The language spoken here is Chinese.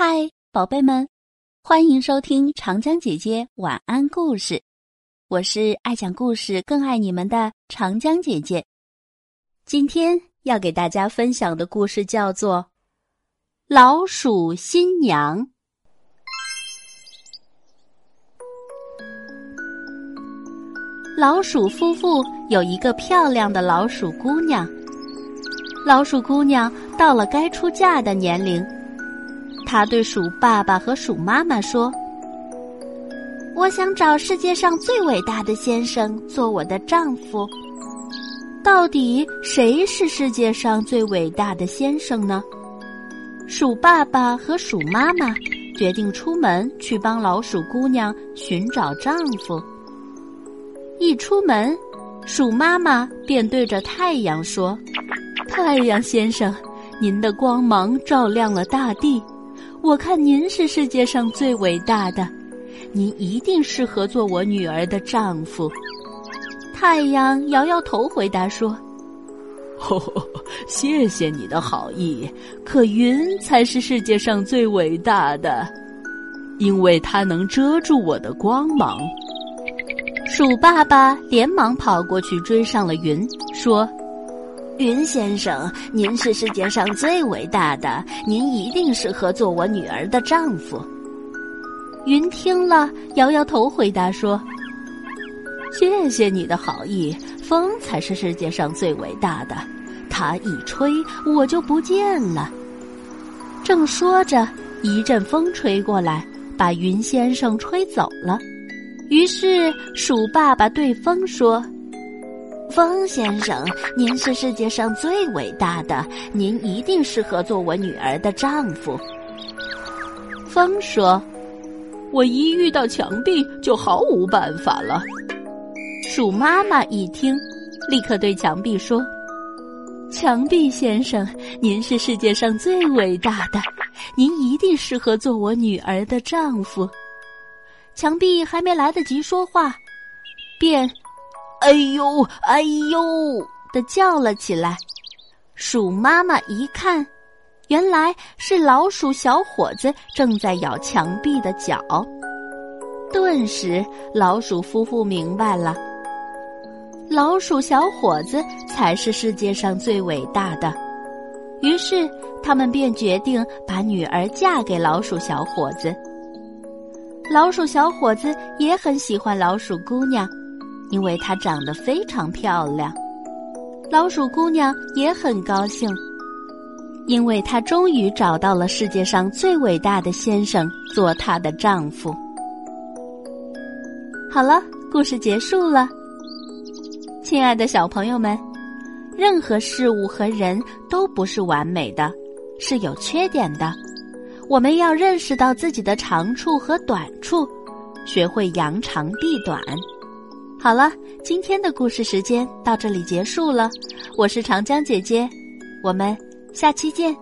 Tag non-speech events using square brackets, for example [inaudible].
嗨，宝贝们，欢迎收听长江姐姐晚安故事。我是爱讲故事、更爱你们的长江姐姐。今天要给大家分享的故事叫做《老鼠新娘》。老鼠夫妇有一个漂亮的老鼠姑娘。老鼠姑娘到了该出嫁的年龄。他对鼠爸爸和鼠妈妈说：“我想找世界上最伟大的先生做我的丈夫。到底谁是世界上最伟大的先生呢？”鼠爸爸和鼠妈妈决定出门去帮老鼠姑娘寻找丈夫。一出门，鼠妈妈便对着太阳说：“太阳先生，您的光芒照亮了大地。”我看您是世界上最伟大的，您一定适合做我女儿的丈夫。太阳摇摇头回答说：“ [laughs] 谢谢你的好意，可云才是世界上最伟大的，因为它能遮住我的光芒。”鼠爸爸连忙跑过去追上了云，说。云先生，您是世界上最伟大的，您一定适合做我女儿的丈夫。云听了，摇摇头，回答说：“谢谢你的好意，风才是世界上最伟大的，它一吹，我就不见了。”正说着，一阵风吹过来，把云先生吹走了。于是，鼠爸爸对风说。风先生，您是世界上最伟大的，您一定适合做我女儿的丈夫。风说：“我一遇到墙壁就毫无办法了。”鼠妈妈一听，立刻对墙壁说：“墙壁先生，您是世界上最伟大的，您一定适合做我女儿的丈夫。”墙壁还没来得及说话，便。哎呦，哎呦！的叫了起来。鼠妈妈一看，原来是老鼠小伙子正在咬墙壁的角。顿时，老鼠夫妇明白了，老鼠小伙子才是世界上最伟大的。于是，他们便决定把女儿嫁给老鼠小伙子。老鼠小伙子也很喜欢老鼠姑娘。因为她长得非常漂亮，老鼠姑娘也很高兴，因为她终于找到了世界上最伟大的先生做她的丈夫。好了，故事结束了。亲爱的小朋友们，任何事物和人都不是完美的，是有缺点的。我们要认识到自己的长处和短处，学会扬长避短。好了，今天的故事时间到这里结束了。我是长江姐姐，我们下期见。